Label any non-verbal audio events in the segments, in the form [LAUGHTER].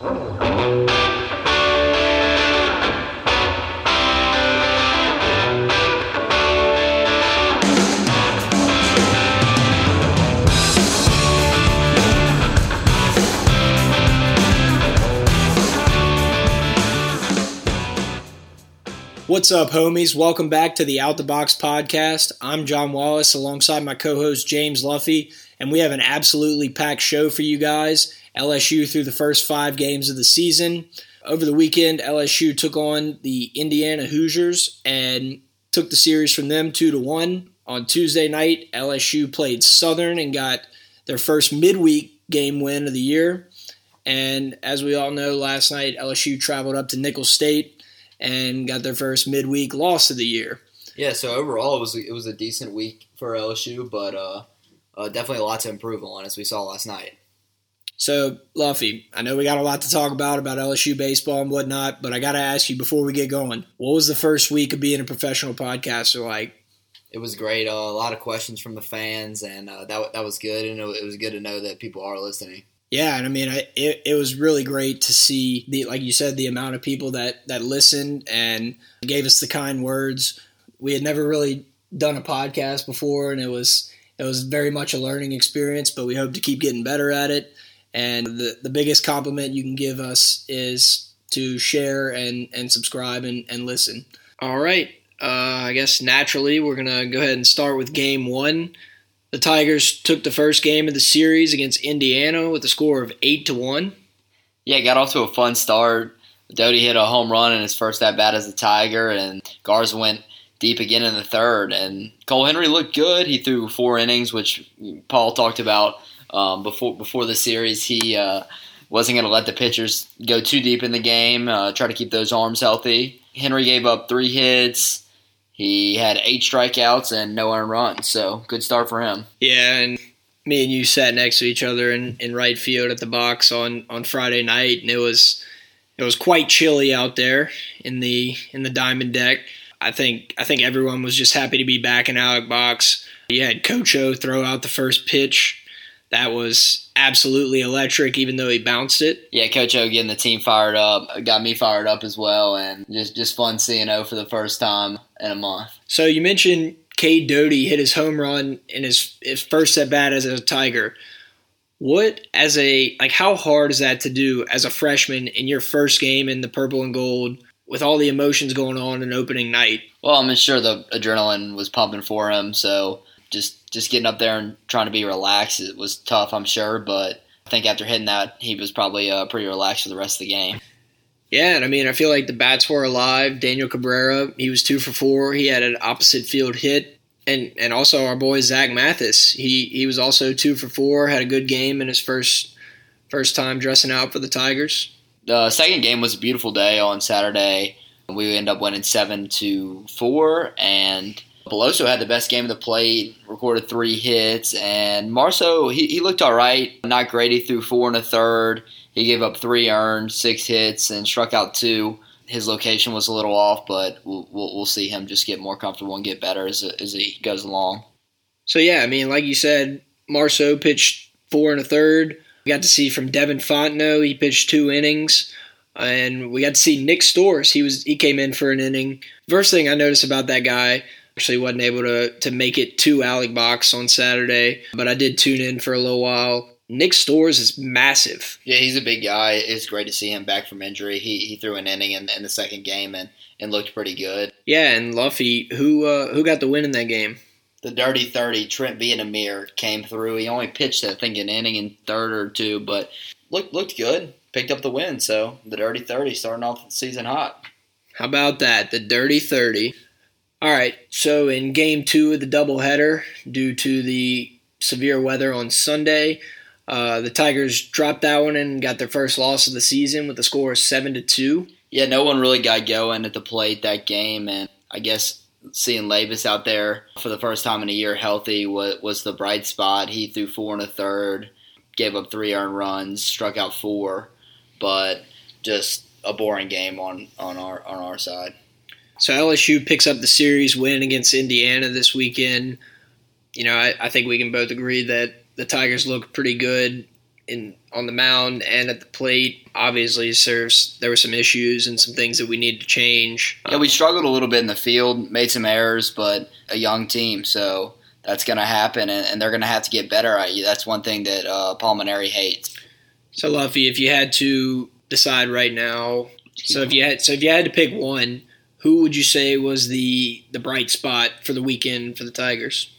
What's up, homies? Welcome back to the Out the Box podcast. I'm John Wallace alongside my co host James Luffy, and we have an absolutely packed show for you guys. LSU through the first five games of the season. Over the weekend, LSU took on the Indiana Hoosiers and took the series from them 2 to 1. On Tuesday night, LSU played Southern and got their first midweek game win of the year. And as we all know, last night LSU traveled up to Nicholls State and got their first midweek loss of the year. Yeah, so overall it was it was a decent week for LSU, but uh, uh, definitely a lot to improve on as we saw last night. So, Luffy, I know we got a lot to talk about about LSU baseball and whatnot, but I got to ask you before we get going, what was the first week of being a professional podcaster like? It was great. Uh, a lot of questions from the fans, and uh, that that was good, and it was good to know that people are listening. Yeah, and I mean, I, it it was really great to see the like you said the amount of people that that listened and gave us the kind words. We had never really done a podcast before, and it was it was very much a learning experience. But we hope to keep getting better at it. And the the biggest compliment you can give us is to share and and subscribe and, and listen. All right, uh, I guess naturally we're gonna go ahead and start with game one. The Tigers took the first game of the series against Indiana with a score of eight to one. Yeah, got off to a fun start. Doughty hit a home run in his first at bat as a Tiger, and Garza went deep again in the third. And Cole Henry looked good. He threw four innings, which Paul talked about um, before before the series. He uh, wasn't going to let the pitchers go too deep in the game. Uh, try to keep those arms healthy. Henry gave up three hits. He had eight strikeouts and no earned runs, so good start for him. Yeah, and me and you sat next to each other in, in right field at the box on, on Friday night, and it was it was quite chilly out there in the in the diamond deck. I think I think everyone was just happy to be back in Alex box. You had Coach O throw out the first pitch that was absolutely electric, even though he bounced it. Yeah, Coach O getting the team fired up got me fired up as well, and just just fun seeing O for the first time in a month. So you mentioned Cade Doughty hit his home run in his his first at bat as a Tiger. What as a like how hard is that to do as a freshman in your first game in the purple and gold with all the emotions going on in opening night? Well, I'm sure the adrenaline was pumping for him, so just just getting up there and trying to be relaxed it was tough, I'm sure. But I think after hitting that, he was probably uh, pretty relaxed for the rest of the game. Yeah, and I mean, I feel like the bats were alive. Daniel Cabrera, he was two for four. He had an opposite field hit, and and also our boy Zach Mathis, he he was also two for four. Had a good game in his first first time dressing out for the Tigers. The second game was a beautiful day on Saturday. We end up winning seven to four, and Beloso had the best game of the plate, recorded three hits, and Marceaux he, he looked all right. Not great. He threw four and a third. He gave up three earned, six hits, and struck out two. His location was a little off, but we'll, we'll, we'll see him just get more comfortable and get better as, as he goes along. So yeah, I mean, like you said, Marceaux pitched four and a third. We got to see from Devin Fontenot. He pitched two innings, and we got to see Nick Storz. He was he came in for an inning. First thing I noticed about that guy Actually, wasn't able to to make it to Alex Box on Saturday, but I did tune in for a little while. Nick Storz is massive. Yeah, he's a big guy. It's great to see him back from injury. He he threw an inning in, in the second game and, and looked pretty good. Yeah, and Luffy, who uh, who got the win in that game? The dirty thirty, Trent Vietmeier came through. He only pitched, I think, an inning in third or two, but looked looked good. Picked up the win. So the dirty thirty starting off the season hot. How about that? The dirty thirty. All right, so in game two of the doubleheader, due to the severe weather on Sunday, uh, the Tigers dropped that one and got their first loss of the season with a score of seven to two. Yeah, no one really got going at the plate that game, and I guess seeing Labas out there for the first time in a year healthy was, was the bright spot. He threw four and a third, gave up three earned runs, struck out four, but just a boring game on, on our on our side. So LSU picks up the series win against Indiana this weekend. You know, I, I think we can both agree that the Tigers look pretty good in on the mound and at the plate. Obviously, there's there were some issues and some things that we need to change. Yeah, we struggled a little bit in the field, made some errors, but a young team, so that's going to happen, and, and they're going to have to get better at you. That's one thing that uh, Paul Mainieri hates. So, Luffy, if you had to decide right now, so if you had so if you had to pick one, who would you say was the the bright spot for the weekend for the Tigers?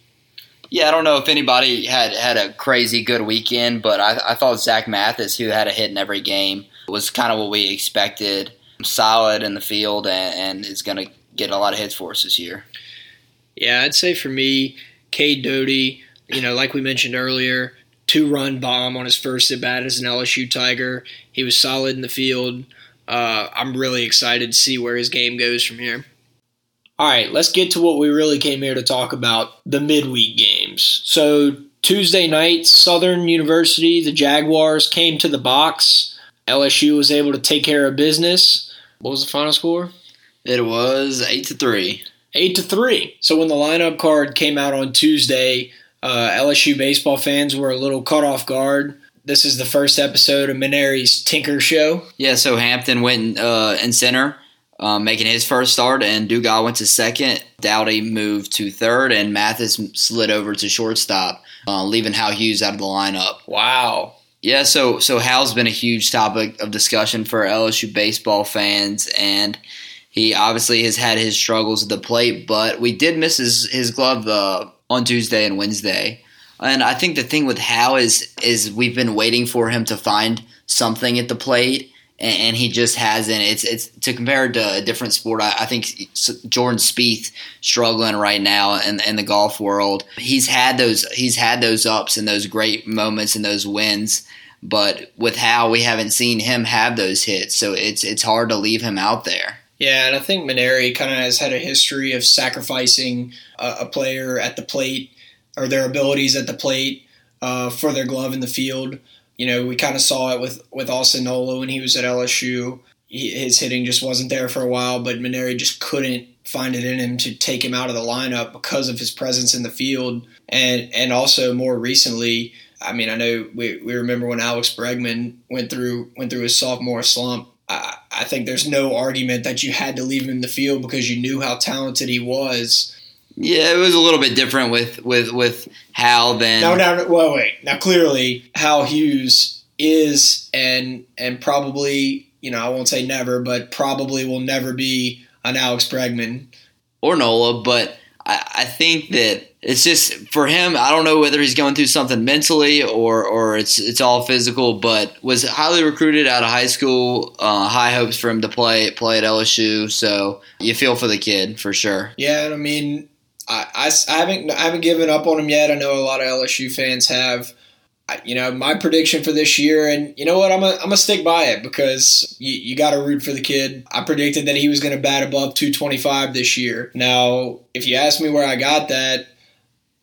Yeah, I don't know if anybody had had a crazy good weekend, but I, I thought Zach Mathis, who had a hit in every game, was kind of what we expected. Solid in the field and, and is going to get a lot of hits for us this year. Yeah, I'd say for me, Cade Doughty, you know, like we mentioned earlier, two run bomb on his first at bat as an LSU Tiger. He was solid in the field. Uh, I'm really excited to see where his game goes from here. All right, let's get to what we really came here to talk about the midweek games. So, Tuesday night, Southern University, the Jaguars came to the box. LSU was able to take care of business. What was the final score? It was 8 to 3. 8 to 3. So, when the lineup card came out on Tuesday, uh, LSU baseball fans were a little caught off guard. This is the first episode of Mainieri's Tinker Show. Yeah, so Hampton went uh, in center um, making his first start, and Dugas went to second. Doughty moved to third, and Mathis slid over to shortstop, uh, leaving Hal Hughes out of the lineup. Wow. Yeah, so so Hal's been a huge topic of discussion for LSU baseball fans, and he obviously has had his struggles at the plate. But we did miss his his glove uh, on Tuesday and Wednesday, and I think the thing with Hal is is we've been waiting for him to find something at the plate and, he just hasn't. It's it's to compare it to a different sport. I, I think Jordan Spieth struggling right now in, in the golf world. He's had those he's had those ups and those great moments and those wins. But with Hal we haven't seen him have those hits, so it's it's hard to leave him out there. Yeah, and I think Mainieri kind of has had a history of sacrificing a, a, player at the plate or their abilities at the plate uh, for their glove in the field. You know, we kind of saw it with with Austin Nola when he was at LSU. He, his hitting just wasn't there for a while, but Mainieri just couldn't find it in him to take him out of the lineup because of his presence in the field, and and also more recently. I mean, I know we, we remember when Alex Bregman went through went through his sophomore slump. I, I think there's no argument that you had to leave him in the field because you knew how talented he was. Yeah, it was a little bit different with with with Hal than. No, no, wait, wait. Now, clearly, Hal Hughes is and and probably you know I won't say never, but probably will never be an Alex Bregman or Nola. But I, I think that it's just for him. I don't know whether he's going through something mentally or or it's it's all physical. But was highly recruited out of high school. Uh, high hopes for him to play play at LSU. So you feel for the kid for sure. Yeah, I mean I, I, I, haven't I haven't given up on him yet. I know a lot of LSU fans have. I, you know, my prediction for this year, and you know what, I'm gonna I'm gonna stick by it because you, you got to root for the kid. I predicted that he was to bat above 225 this year. Now, if you ask me where I got that,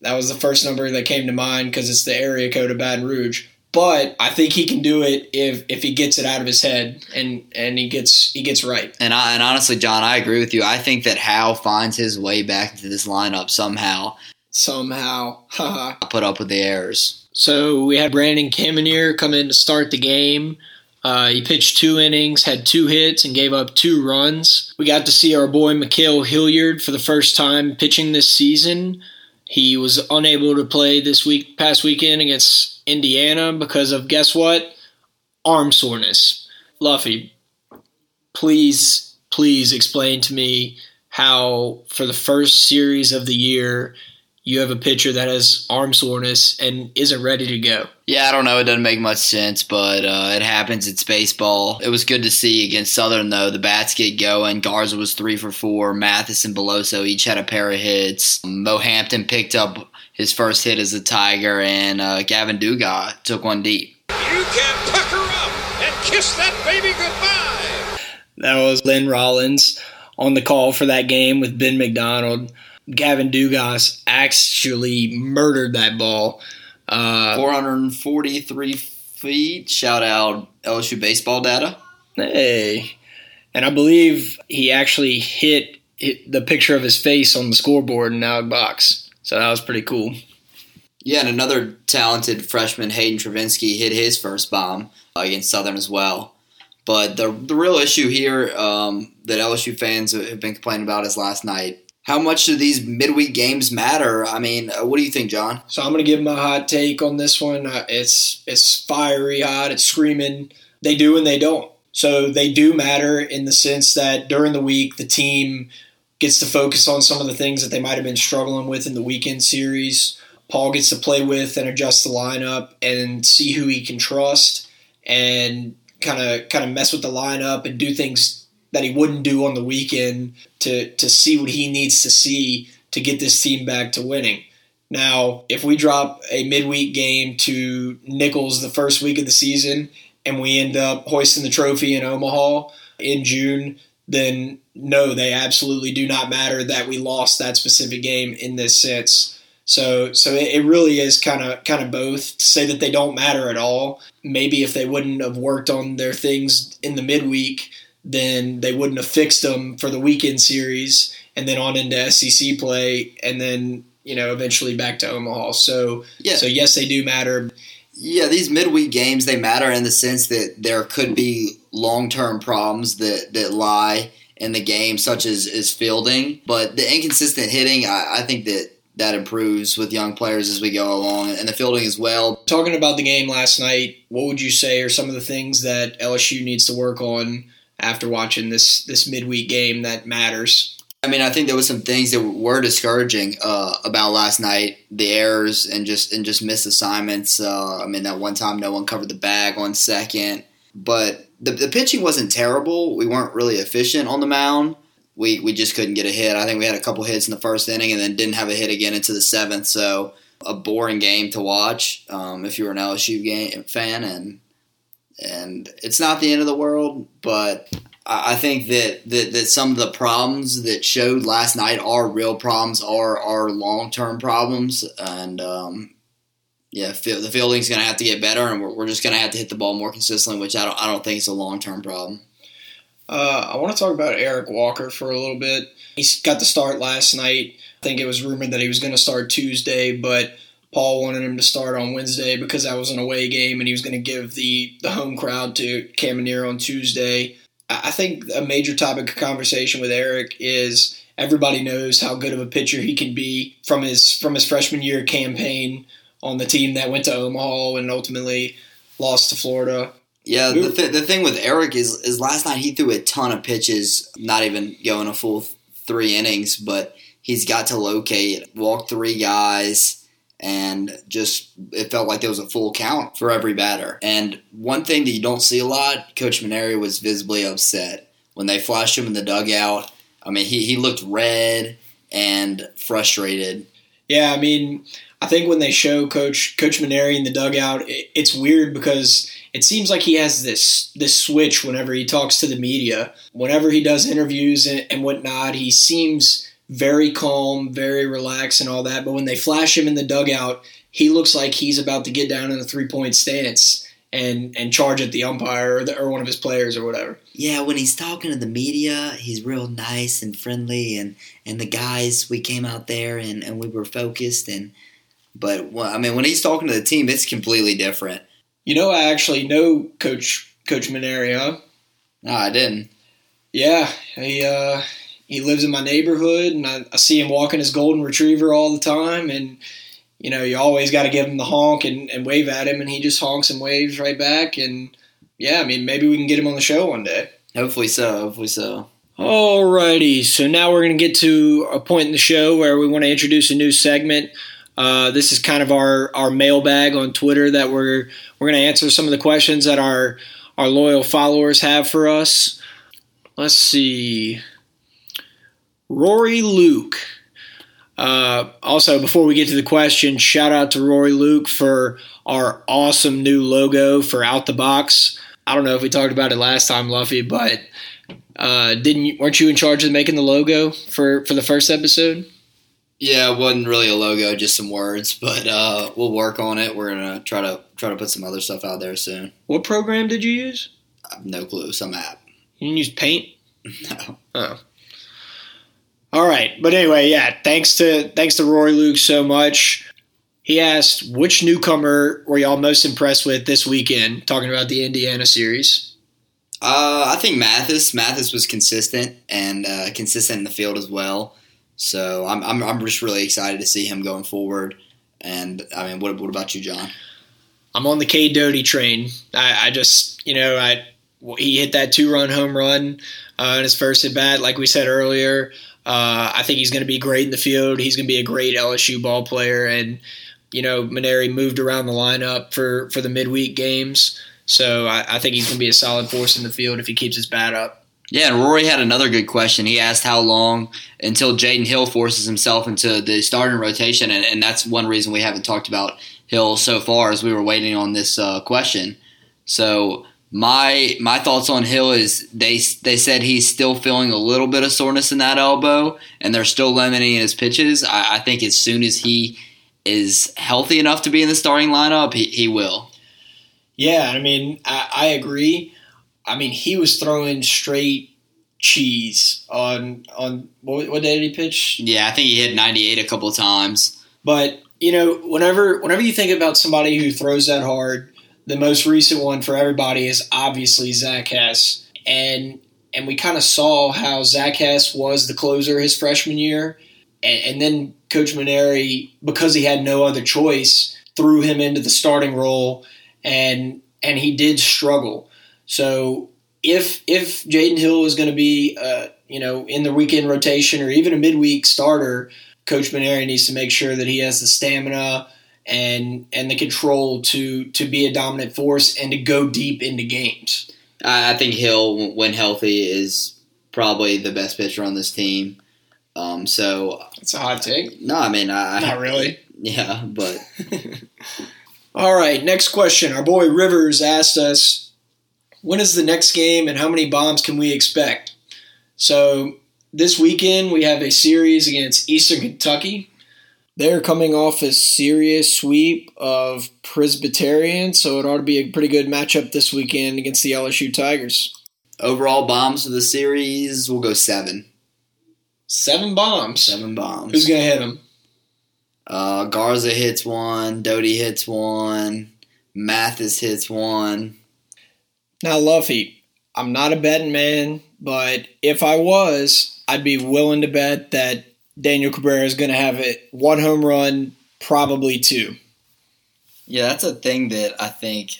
that was the first number that came to mind because it's the area code of Baton Rouge but I think he can do it if if he gets it out of his head and and he gets he gets right. And I, and honestly, John, I agree with you. I think that Hal finds his way back into this lineup somehow. Somehow, [LAUGHS] I put up with the errors. So we had Brandon Kaminer come in to start the game. Uh, he pitched two innings, had two hits, and gave up two runs. We got to see our boy Ma'Khail Hilliard for the first time pitching this season. He was unable to play this week, past weekend against Indiana because of guess what? Arm soreness. Luffy, please, please explain to me how for the first series of the year you have a pitcher that has arm soreness and isn't ready to go. Yeah, I don't know. It doesn't make much sense, but uh, it happens. It's baseball. It was good to see against Southern, though. The bats get going. Garza was three for four. Mathis and Beloso each had a pair of hits. Mo Hampton picked up his first hit as a Tiger, and uh, Gavin Dugas took one deep. You can tuck her up and kiss that baby goodbye. That was Lynn Rollins on the call for that game with Ben McDonald. Gavin Dugas actually murdered that ball. Uh, 443 feet. Shout out LSU baseball data. Hey. And I believe he actually hit, hit the picture of his face on the scoreboard in the box. So that was pretty cool. Yeah, and another talented freshman, Hayden Travinski, hit his first bomb against Southern as well. But the the real issue here um, that LSU fans have been complaining about is last night. How much do these midweek games matter? I mean, uh, what do you think, John? So I'm going to give my hot take on this one. Uh, it's it's fiery hot. It's screaming. They do and they don't. So they do matter in the sense that during the week the team gets to focus on some of the things that they might have been struggling with in the weekend series. Paul gets to play with and adjust the lineup and see who he can trust and kind of kind of mess with the lineup and do things that he wouldn't do on the weekend to to see what he needs to see to get this team back to winning. Now, if we drop a midweek game to Nicholls the first week of the season and we end up hoisting the trophy in Omaha in June, then no, they absolutely do not matter that we lost that specific game in this sense. So, so it, really is kind of kind of both. To say that they don't matter at all, maybe if they wouldn't have worked on their things in the midweek, then they wouldn't have fixed them for the weekend series, and then on into SEC play, and then you know eventually back to Omaha. So, yeah. so yes, they do matter. Yeah, these midweek games they matter in the sense that there could be long term problems that that lie in the game, such as is fielding, but the inconsistent hitting. I, I think that that improves with young players as we go along and the fielding as well. Talking about the game last night, what would you say are some of the things that LSU needs to work on after watching this this midweek game that matters? I mean, I think there was some things that were discouraging uh, about last night. The errors and just and just missed assignments. Uh, I mean, that one time no one covered the bag on second, but the, the pitching wasn't terrible. We weren't really efficient on the mound we we just couldn't get a hit. I think we had a couple hits in the first inning and then didn't have a hit again into the seventh. So a boring game to watch um, if you're an LSU game fan, and and it's not the end of the world, but I think that, that, that some of the problems that showed last night are real problems, are are long term problems, and um, yeah, the fielding's going to have to get better, and we're, we're just going to have to hit the ball more consistently, which I don't I don't think is a long term problem. Uh, I want to talk about Eric Walker for a little bit. He got the start last night. I think it was rumored that he was going to start Tuesday, but Paul wanted him to start on Wednesday because that was an away game, and he was going to give the the home crowd to Caminero on Tuesday. I think a major topic of conversation with Eric is everybody knows how good of a pitcher he can be from his from his freshman year campaign on the team that went to Omaha and ultimately lost to Florida. Yeah, the, th- the thing with Eric is is last night he threw a ton of pitches, not even going a full three innings, but he's got to locate, walk three guys, and just it felt like there was a full count for every batter. And one thing that you don't see a lot, Coach Mainieri was visibly upset when they flashed him in the dugout. I mean, he, he looked red and frustrated. Yeah, I mean, I think when they show Coach Coach Mainieri in the dugout, it, it's weird because it seems like he has this this switch whenever he talks to the media. Whenever he does interviews and, and whatnot, he seems very calm, very relaxed, and all that. But when they flash him in the dugout, he looks like he's about to get down in a three point stance and and charge at the umpire or, the, or one of his players or whatever. Yeah, when he's talking to the media, he's real nice and friendly, and and the guys we came out there and and we were focused and but I mean, when he's talking to the team, it's completely different. You know, I actually know Coach Coach huh? No, I didn't. Yeah, he uh, he lives in my neighborhood, and I, I see him walking his golden retriever all the time. And you know, you always got to give him the honk and, and wave at him, and he just honks and waves right back. And yeah, I mean, maybe we can get him on the show one day. Hopefully so. Hopefully so. Alrighty, so now we're going to get to a point in the show where we want to introduce a new segment. Uh, this is kind of our, our mailbag on Twitter that we're we're going to answer some of the questions that our our loyal followers have for us. Let's see. Rory Luke. Uh, also, before we get to the question, shout out to Rory Luke for our awesome new logo for Out the Box. I don't know if we talked about it last time, Luffy, but uh, didn't you, weren't you in charge of making the logo for for the first episode? Yeah, it wasn't really a logo, just some words, but uh, we'll work on it. We're gonna try to try to put some other stuff out there soon. What program did you use? no clue. Some app. You didn't use Paint? [LAUGHS] No. Oh. All right, but anyway, yeah. Thanks to thanks to Rory Luke so much. He asked, which newcomer were y'all most impressed with this weekend? Talking about the Indiana series. Uh, I think Mathis. Mathis was consistent and uh, consistent in the field as well. So I'm, I'm, I'm just really excited to see him going forward. And I mean, what, what about you, John? I'm on the Cade Doughty train. I, I just, you know, I he hit that two run home run uh, in his first at bat. Like we said earlier, uh, I think he's going to be great in the field. He's going to be a great LSU ball player, and you know, Mainieri moved around the lineup for for the midweek games, so I, I think he's going to be a solid force in the field if he keeps his bat up. Yeah, and Rory had another good question. He asked how long until Jaden Hill forces himself into the starting rotation, and, and that's one reason we haven't talked about Hill so far as we were waiting on this uh, question. So my my thoughts on Hill is they they said he's still feeling a little bit of soreness in that elbow, and they're still limiting his pitches. I, I think as soon as he is healthy enough to be in the starting lineup, he, he will. Yeah, I mean, I, I agree. I mean, he was throwing straight cheese on on what, what day did he pitch? Yeah, I think he hit 98 a couple times. But you know, whenever whenever you think about somebody who throws that hard the most recent one for everybody is obviously Zach Hess, and and we kind of saw how Zach Hess was the closer his freshman year, and, and then Coach Mainieri, because he had no other choice, threw him into the starting role, and and he did struggle. So if if Jaden Hill is going to be, uh, you know, in the weekend rotation or even a midweek starter, Coach Mainieri needs to make sure that he has the stamina and and the control to to be a dominant force and to go deep into games. I think Hill, when healthy, is probably the best pitcher on this team. Um, so it's a hot take. No, I mean, I, not really. Yeah, but [LAUGHS] all right. Next question. Our boy Rivers asked us, "When is the next game, and how many bombs can we expect?" So this weekend we have a series against Eastern Kentucky. They're coming off a serious sweep of Presbyterian, so it ought to be a pretty good matchup this weekend against the LSU Tigers. Overall bombs for the series, we'll go seven. Seven bombs. Seven bombs. Who's gonna hit them? Uh, Garza hits one. Doughty hits one. Mathis hits one. Now, Luffy, I'm not a betting man, but if I was, I'd be willing to bet that Daniel Cabrera is going to have it one home run, probably two. Yeah, that's a thing that I think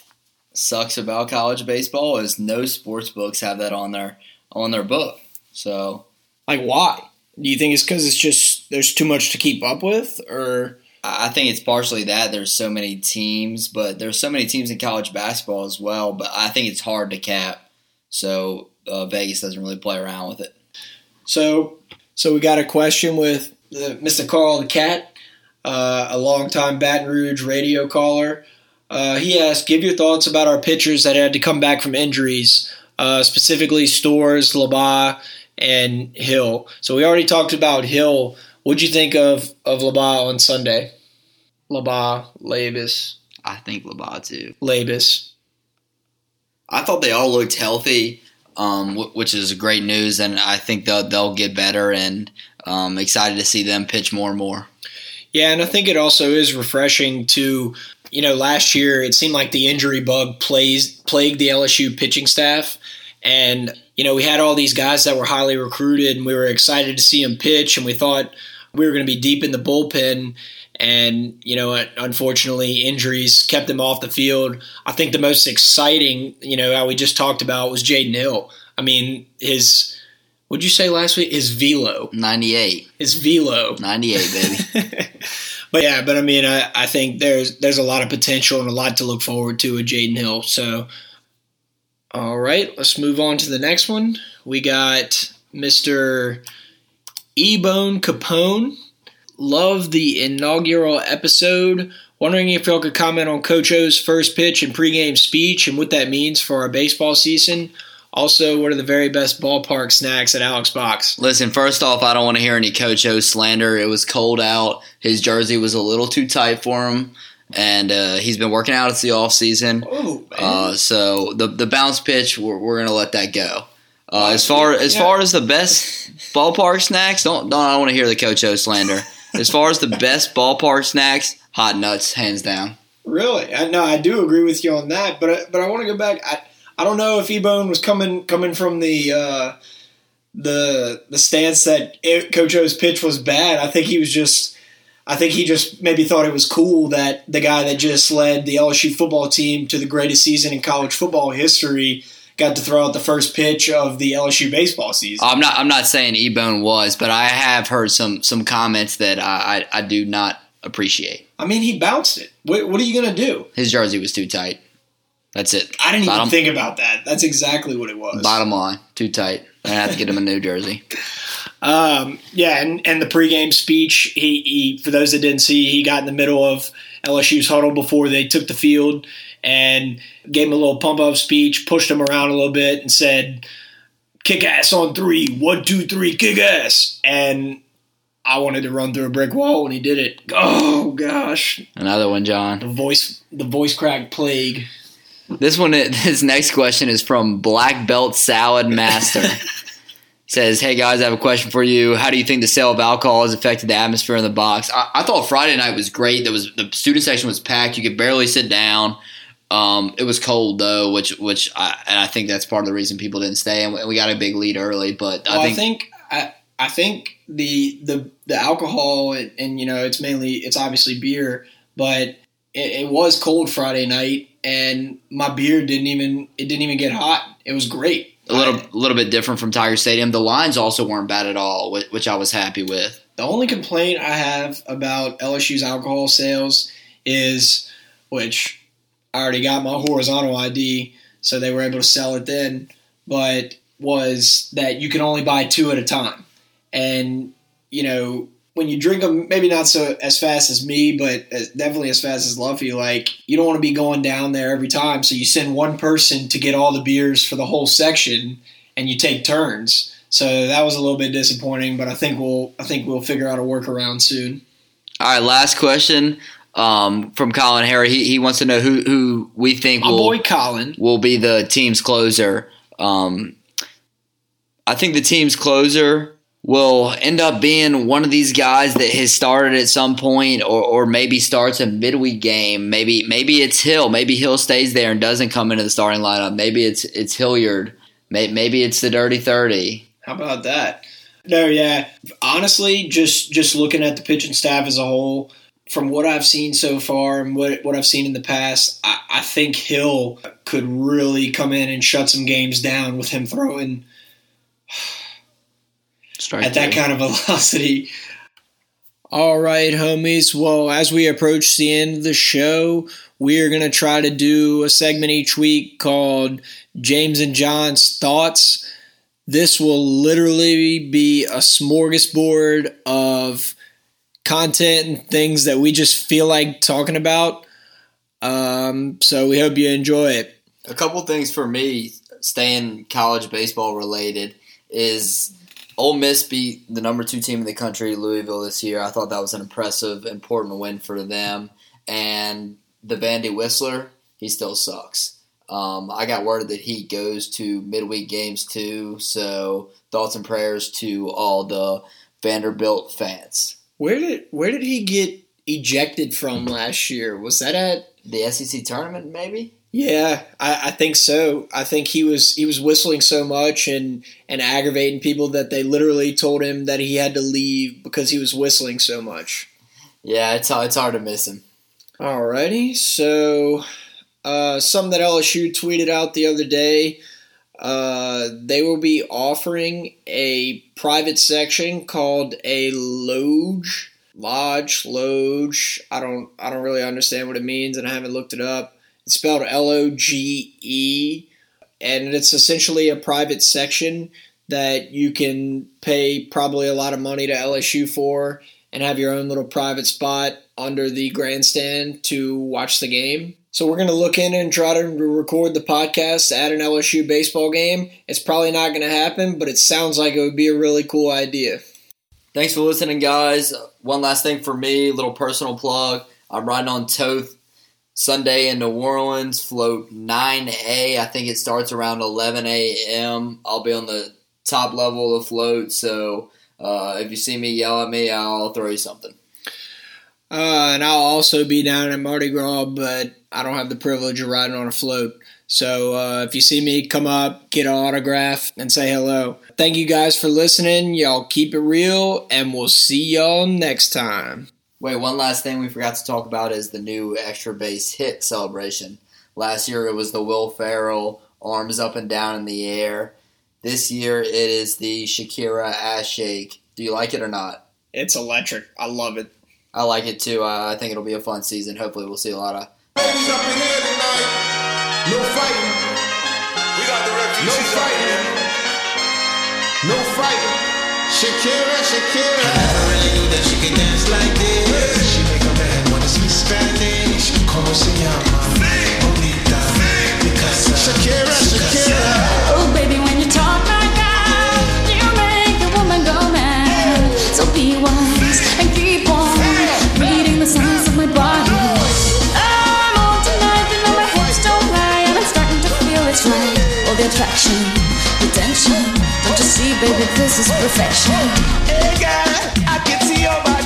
sucks about college baseball is no sports books have that on their on their book. So, like, why? Do you think it's because it's just there's too much to keep up with, or? I think it's partially that there's so many teams, but there's so many teams in college basketball as well. But I think it's hard to cap, so uh, Vegas doesn't really play around with it. So so we got a question with the, Mr. Carl the Cat, uh, a longtime Baton Rouge radio caller. Uh, he asked, "Give your thoughts about our pitchers that had to come back from injuries, uh, specifically Storz, Labat, and Hill." So we already talked about Hill. What'd you think of of Labat on Sunday? Labat, Labus. I think Labat too. Labus. I thought they all looked healthy um, which is great news, and I think they'll they'll get better, and um, excited to see them pitch more and more. Yeah, and I think it also is refreshing to you know last year it seemed like the injury bug plays plagued the LSU pitching staff, and you know we had all these guys that were highly recruited, and we were excited to see them pitch, and we thought we were going to be deep in the bullpen. And, you know, unfortunately, injuries kept him off the field. I think the most exciting, you know, how we just talked about was Jaden Hill. I mean, his, what'd you say last week? His velo. 98. His velo. 98, baby. [LAUGHS] but yeah, but I mean, I, I think there's there's a lot of potential and a lot to look forward to with Jaden Hill. So, all right, let's move on to the next one. We got Mr. Ebone Capone Love the inaugural episode. Wondering if y'all could comment on Coach O's first pitch and pregame speech and what that means for our baseball season. Also, what are the very best ballpark snacks at Alex Box? Listen, first off, I don't want to hear any Coach O slander. It was cold out. His jersey was a little too tight for him, and uh, he's been working out. It's the off season. Oh, uh, so the the bounce pitch, we're, we're gonna let that go. Uh, as far as far as the best ballpark snacks, don't don't I don't want to hear the Coach O slander. As far as the best ballpark snacks, hot nuts, hands down. Really? I, no, I do agree with you on that. But I- but I want to go back. I I don't know if Ebone was coming coming from the uh, the the stance that it, Coach O's pitch was bad. I think he was just. I think he just maybe thought it was cool that the guy that just led the LSU football team to the greatest season in college football history got to throw out the first pitch of the LSU baseball season. I'm not. I'm not saying Ebone was, but I have heard some some comments that I I, I do not appreciate. I mean, he bounced it. What, what are you going to do? His jersey was too tight. That's it. I didn't bottom, even think about that. That's exactly what it was. Bottom line, too tight. I have to get him a new jersey. [LAUGHS] Um, yeah, and, and the pregame speech, he, he for those that didn't see, he got in the middle of LSU's huddle before they took the field and gave him a little pump up speech, pushed him around a little bit, and said, "Kick ass on three, one, two, three, kick ass." And I wanted to run through a brick wall when he did it. Oh gosh, Another one, John. the voice, the voice crack plague. This one, [LAUGHS] this next question is from Black Belt Salad Master. [LAUGHS] Says, "Hey guys, I have a question for you. How do you think the sale of alcohol has affected the atmosphere in the box? I, I thought Friday night was great. There was the student section was packed. You could barely sit down. Um, it was cold though, which which I, and I think that's part of the reason people didn't stay. And we- we got a big lead early, but Well, I think, I I think the the the alcohol and, and you know it's mainly it's obviously beer, but it, it was cold Friday night and my beer didn't even it didn't even get hot. It was great. a little a little bit different from Tiger Stadium. The lines also weren't bad at all, which, which I was happy with. The only complaint I have about LSU's alcohol sales is, which I already got my horizontal ID, so they were able to sell it then, but was that you can only buy two at a time. And, you know, when you drink them, maybe not so as fast as me, but as, definitely as fast as Luffy, like, you don't want to be going down there every time. So you send one person to get all the beers for the whole section and you take turns. So that was a little bit disappointing, but I think we'll I think we'll figure out a workaround soon. All right, last question um, from Colin Harry. He, he wants to know who who we think My will boy Colin. will be the team's closer. Um, I think the team's closer will end up being one of these guys that has started at some point or, or maybe starts a midweek game. Maybe maybe it's Hill. Maybe Hill stays there and doesn't come into the starting lineup. Maybe it's it's Hilliard. Maybe it's the Dirty Thirty. How about that? No, yeah. Honestly, just just looking at the pitching staff as a whole, from what I've seen so far and what what I've seen in the past, I, I think Hill could really come in and shut some games down with him throwing [SIGHS] Strike at that kind of [LAUGHS] velocity. All right, homies. Well, as we approach the end of the show, we are going to try to do a segment each week called James and John's Thoughts. This will literally be a smorgasbord of content and things that we just feel like talking about. Um, so we hope you enjoy it. A couple things for me, staying college baseball related, is Ole Miss beat the number two team in the country, Louisville, this year. I thought that was an impressive, important win for them. And the Vandy Whistler, he still sucks. Um, I got word that he goes to midweek games too. So thoughts and prayers to all the Vanderbilt fans. Where did where did he get ejected from last year? Was that at The SEC tournament, maybe. Yeah, I, I think so. I think he was he was whistling so much and and aggravating people that they literally told him that he had to leave because he was whistling so much. Yeah, it's it's hard to miss him. Alrighty, so uh, something that LSU tweeted out the other day. Uh, they will be offering a private section called a lodge, lodge, lodge. I don't, I don't really understand what it means, and I haven't looked it up. It's spelled L O G E, and it's essentially a private section that you can pay probably a lot of money to LSU for and have your own little private spot under the grandstand to watch the game. So we're going to look in and try to record the podcast at an LSU baseball game. It's probably not going to happen, but it sounds like it would be a really cool idea. Thanks for listening, guys. One last thing for me, little personal plug. I'm riding on Thoth Sunday in New Orleans, float 9A. I think it starts around 11 a.m. I'll be on the top level of the float, so uh, if you see me, yell at me. I'll throw you something. Uh, and I'll also be down at Mardi Gras, but I don't have the privilege of riding on a float. So uh, if you see me, come up, get an autograph, and say hello. Thank you guys for listening. Y'all keep it real, and we'll see y'all next time. Wait, one last thing we forgot to talk about is the new extra base hit celebration. Last year it was the Will Ferrell arms up and down in the air. This year it is the Shakira ass shake. Do you like it or not? It's electric. I love it. I like it too. Uh, I think it'll be a fun season. Hopefully, we'll see a lot of. Ladies up in here tonight. No fighting. We got the refugees up fighting. No fighting. Shakira, Shakira. never really knew that she could dance like this. She make a man wanna speak Spanish. Como se llama? Bonita. Because Shakira, Shakira. Oh, baby, when you talk like attraction, the tension. Don't you see, baby, this is perfection. Hey girl, I can see your body.